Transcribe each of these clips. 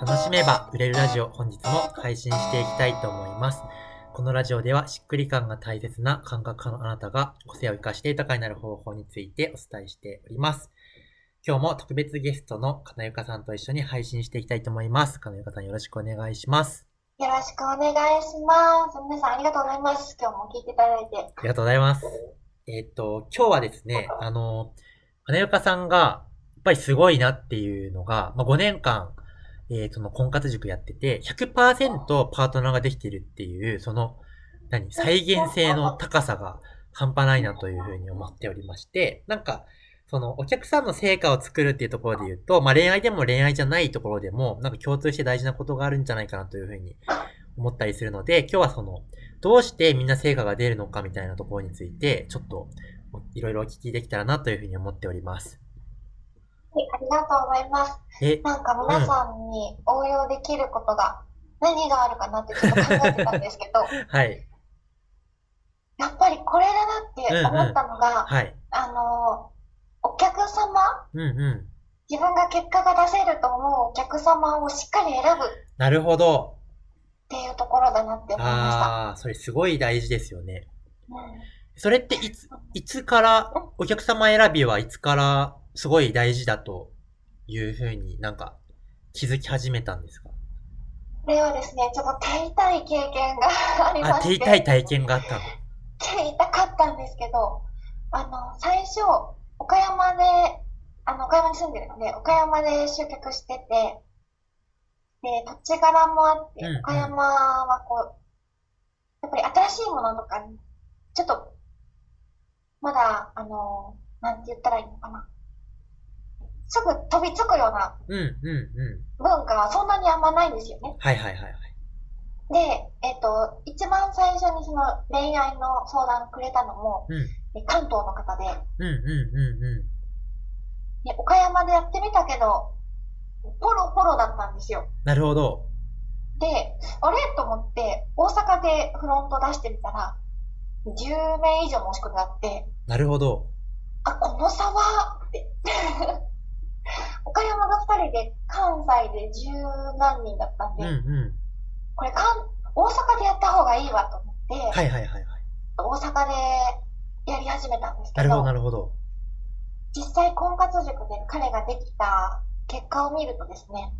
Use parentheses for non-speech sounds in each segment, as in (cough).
楽しめば売れるラジオ本日も配信していきたいと思います。このラジオではしっくり感が大切な感覚家のあなたが個性を活かして豊かになる方法についてお伝えしております。今日も特別ゲストの金ゆかさんと一緒に配信していきたいと思います。金ゆかさんよろしくお願いします。よろしくお願いします。皆さんありがとうございます。今日も聞いていただいて。ありがとうございます。えっ、と、今日はですね、あの、金ゆかさんが、やっぱりすごいなっていうのが、まあ、5年間、えーその婚活塾やってて、100%パートナーができてるっていう、その、何、再現性の高さが半端ないなというふうに思っておりまして、なんか、その、お客さんの成果を作るっていうところで言うと、まあ、恋愛でも恋愛じゃないところでも、なんか共通して大事なことがあるんじゃないかなというふうに思ったりするので、今日はその、どうしてみんな成果が出るのかみたいなところについて、ちょっと、いろいろお聞きできたらなというふうに思っております。はい、ありがとうございます。え、なんか皆さんに応用できることが何があるかなってちょっと考えてたんですけど、(laughs) はい、やっぱりこれだなって思ったのが、はい、あの、お客様うんうん。自分が結果が出せると思うお客様をしっかり選ぶっなるほど。ていうところだなって思いまああ、それすごい大事ですよね。した。うんそれっていつ、いつから、お客様選びはいつからすごい大事だというふうになんか気づき始めたんですか？これはですね、ちょっと手痛い経験が (laughs) ありまあ、して。手痛い体験があったの？手痛かったんですけど、あの、最初、岡山で、あの、岡山に住んでるので、岡山で集客してて、で、土地柄もあってうんうん、岡山はこう、やっぱり新しいものとかに、ちょっと、まだ、あの、なんて言ったらいいのかな。すぐ飛びつくような。文化はそんなにあんまないんですよね。はいはいはいはい。で、えっ、と、一番最初にその恋愛の相談くれたのも、うん、え関東の方で、うん、うん、うん、うね、岡山でやってみたけど、ポロポロだったんですよ。ん。なるほど。で、あれ？と思って、大阪でフロント出してみたら、10名以上申し込みがあって、なるほど。あ、この差は、って。岡山が2人で関西で10何人だったんうん、で、うこれ関、大阪でやった方がいいわと思って、ん。はいはいはいはい。大阪でやり始めたんですけなるほどど、なるほど。実際婚活塾で彼ができた結果を見るとですね、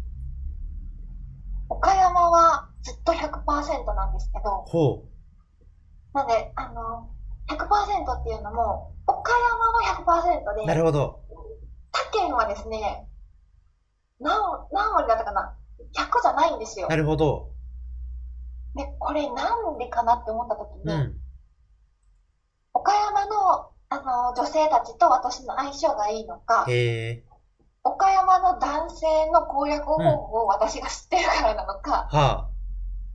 岡山はずっと100%なんですけど、ほなんで、あの、100%っていうのも、岡山は100%う。で、なるほど。他県はですね、何何割だったかな ?100 じゃないんですよな。るほど。で、これなんでかなって思った時に、うん。岡山のあの女性たちと私の相性がいいのか。岡山の男性の攻略方法を私が知ってるからなのか、はあ。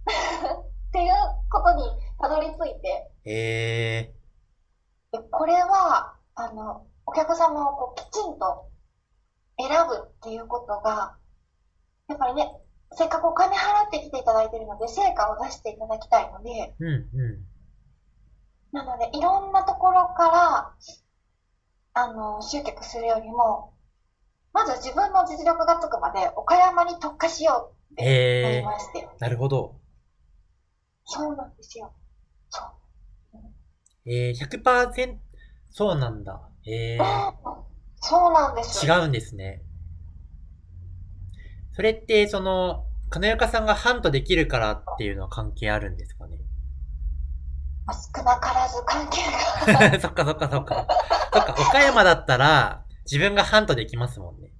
(laughs) っていうことにたどり着いて、へえ。でこれは、あの、お客様をこうきちんと選ぶっていうことが、やっぱりね、せっかくお金払ってきていただいているので、成果を出していただきたいので、うん、うなので、いろんなところから、あの、集客するよりも、まず自分の実力がつくまで岡山に特化しようってなり。まして、なるほど。そうなんですよ。そう。えー、100%、そうなんだ。えー、そうなんです。違うんですね。それって、その、金岡さんがハントできるからっていうのは関係あるんですかね？少なからず関係が。(laughs) そっかそっかそっか。そっか、岡山だったら、自分がハントできますもんね。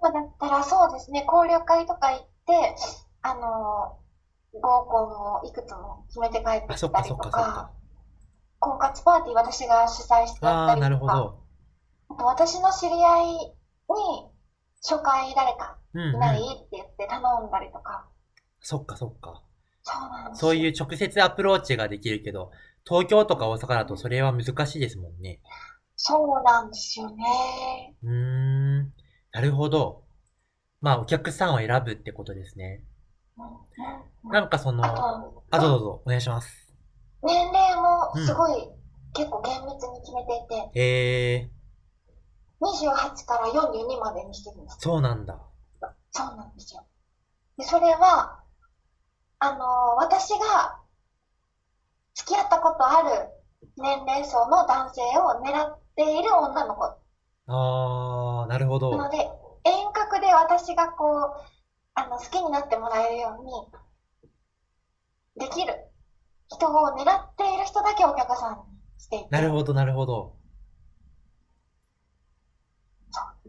まあだったらそうですね、交流会とか行って、あの、合コンをいくつも決めて帰ってあ、そきたりとっかそっかそっかか、。婚活パーティー私が主催してたりとか、なるほど。あと私の知り合いに初回誰かうん、いないうん。って言って頼んだりとか、そっかそっか。そうなんです。そういうう直接アプローチができるけど、東京とか大阪だとそれは難しいですもんね。そうなんですよね。うーん。なるほど。まあ、お客さんを選ぶってことですね。うんうんなんかその、あと、あ、どうぞどうぞ、お願いします。年齢もすごい、結構厳密に決めていて、へえ、28から42までにしてるんです。そうなんだ。そうなんですよ。で、それは、あの、私が付き合ったことある年齢層の男性を狙っている女の子。あー、なるほど。なので、遠隔で私がこう、あの、好きになってもらえるように、できる人を狙っている人だけお客さんにしていて。なるほど、なるほど。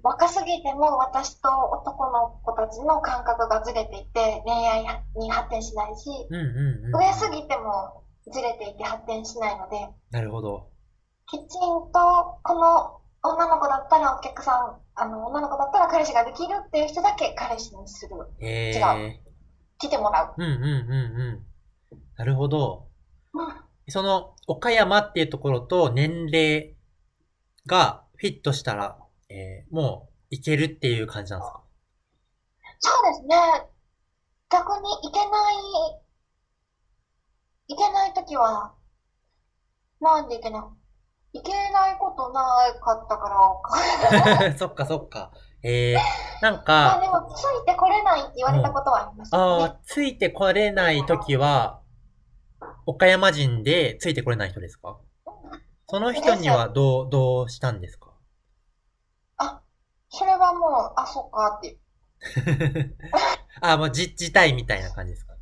若すぎても私と男の子たちの感覚がずれていて恋愛に発展しないし、うんうんうん。上すぎてもずれていて発展しないので、なるほど。きちんとこの女の子だったらお客さん、あの女の子だったら彼氏ができるっていう人だけ彼氏にする。へ違ー。来てもらう。うんうんうんうん。なるほど。うんその、岡山っていうところと年齢がフィットしたら、えー、もういけるっていう感じなんですか？そうですね。逆に行けない、行けないときは、なんで行けない？行けないことなかったから、(laughs) そっかそっか。えー、(laughs) なんまあか、でも、ついてこれないって言われたことはありましたね。ああ、ついてこれないときは、岡山人でついてこれない人ですか？その人にはどう、どうしたんですか？それはもう、あ、そっかっていう。あ (laughs) あ、もうじ、自体みたいな感じですか？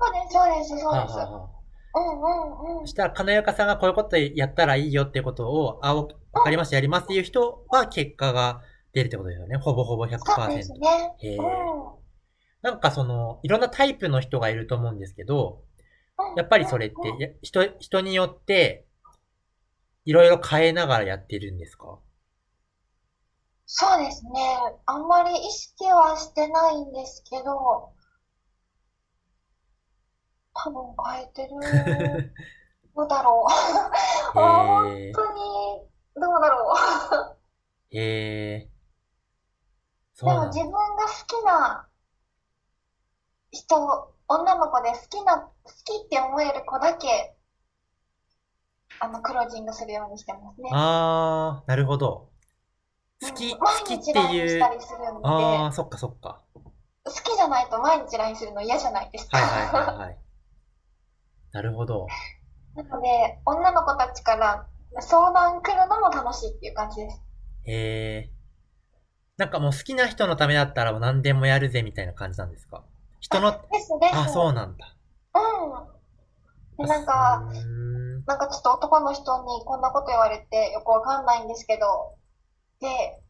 そうです、そうです、そうです。うんうんうんそ。したら、金岡さんがこういうことやったらいいよってことを、あ、わかりました、やりますっていう人は結果が出るってことですよね。ほぼほぼ100%。そうですね。へえうん。なんかその、いろんなタイプの人がいると思うんですけど、やっぱりそれって、や人、人によって、いろいろ変えながらやってるんですか？そうですね。あんまり意識はしてないんですけど、多分変えてる (laughs) のだろう。あー本当に、どうだろう。へえ。そうでも。自分が好きな人、女の子で好きな、好きって思える子だけ、あの、クロージングするようにしてますね。あー、なるほど。好き、うん好きって毎日 LINE いうした、りするので、あー、そっかそっか。好きじゃないと毎日 LINE するの嫌じゃないですか。はいはいはいはい。なるほど。なので、女の子たちから相談来るのも楽しいっていう感じです。へえ。なんかもう好きな人のためだったら何でもやるぜみたいな感じなんですか？人の。あ、そうなんだ。うん。で、なんか。なんかちょっと男の人にこんなこと言われてよくわかんないんですけど、で、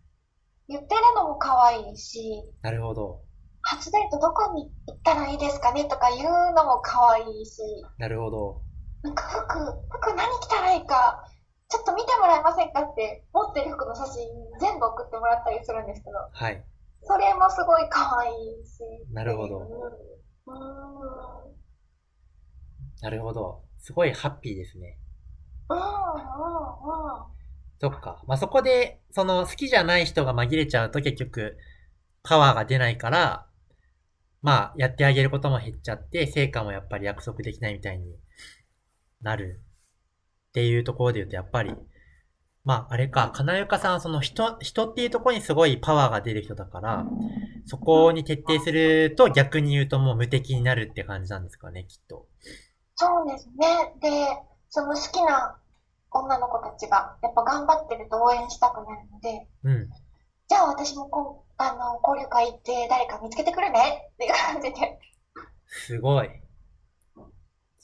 言ってるのも可愛いし、なるほど。初デートどこに行ったらいいですかねとか言うのも可愛いし、なるほど。なんか服、服何着たらいいか、ちょっと見てもらえませんかって、持ってる服の写真全部送ってもらったりするんですけど、はい。それもすごい可愛いし。なるほどうん。うん。なるほど。すごいハッピーですね。うん。うん。うん。そっか。まあ、そこで、その好きじゃない人が紛れちゃうと結局、パワーが出ないから、まあ、やってあげることも減っちゃって、成果もやっぱり約束できないみたいになる。っていうところで言うと、やっぱり、まあ、あれか、金岡さんはその人、人っていうところにすごいパワーが出る人だから、そこに徹底すると逆に言うともう無敵になるって感じなんですかね、きっと。そうですね。で、その好きな女の子たちが、やっぱ頑張ってると応援したくなるので、うん。じゃあ私もこう、あの、交流会行って誰か見つけてくるねっていう感じで。すごい。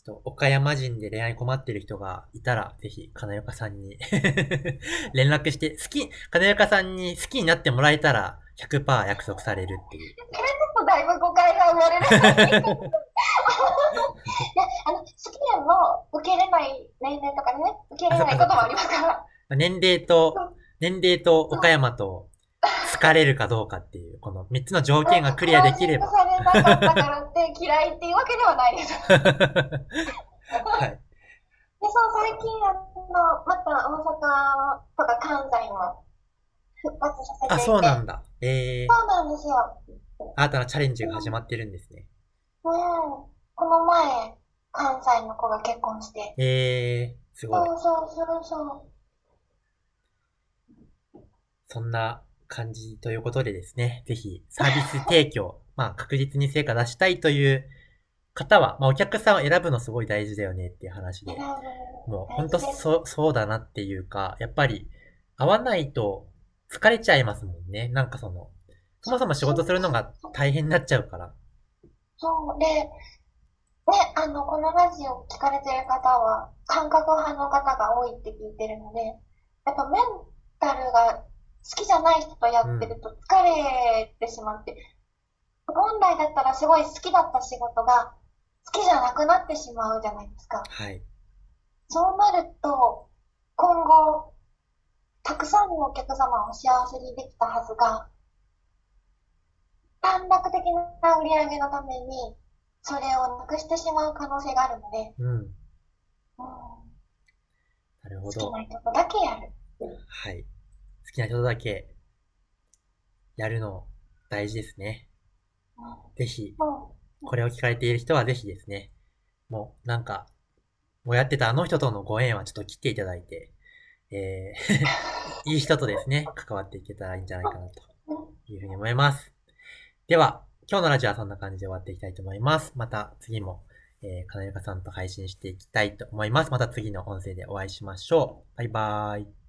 と、岡山人で恋愛困ってる人がいたら、ぜひ、金岡さんに (laughs) 連絡して、好き、金岡さんに好きになってもらえたら、100%約束されるっていう。それちょっとだいぶ誤解が生まれる。いや、あの、好きでも受け入れない年齢とかね、受け入れないこともありますから。年齢と、年齢と岡山と、好かれるかどうかっていう、この3つの条件がクリアできれば。されなかったからって嫌いっていうわけではないです。はい。そう、最近、あの、また大阪とか関西も復活させていて。あ、そうなんだ。えー、そうなんですよ。新たなチャレンジが始まってるんですね。うん。この前、関西の子が結婚して。えー、すごい。そうそうそうそう。そんな、感じということでですね、ぜひサービス提供、(laughs) まあ確実に成果出したいという方は、まあお客さんを選ぶのすごい大事だよねっていう話で、もう本当そ、そうだなっていうか、やっぱり合わないと疲れちゃいますもんね。なんかその、そもそも仕事するのが大変になっちゃうから。そう。で、ね、あの、このラジオ聞かれてる方は、感覚派の方が多いって聞いてるので、やっぱメンタルが好きじゃない人とやってると疲れてしまって、うん、本来だったらすごい好きだった仕事が好きじゃなくなってしまうじゃないですか。はい。そうなると、今後、たくさんのお客様を幸せにできたはずが、短絡的な売り上げのために、それをなくしてしまう可能性があるので、うん。うん、なるほど。好きな人だけやる。はい。好きな人だけやるの大事ですね。ぜひ、これを聞かれている人はぜひですね、もうなんか、もうやってたあの人とのご縁はちょっと切っていただいて、えー (laughs) いい人とですね、関わっていけたらいいんじゃないかなというふうに思います。では、今日のラジオはそんな感じで終わっていきたいと思います。また次も、えー、かなゆかさんと配信していきたいと思います。また次の音声でお会いしましょう。バイバーイ。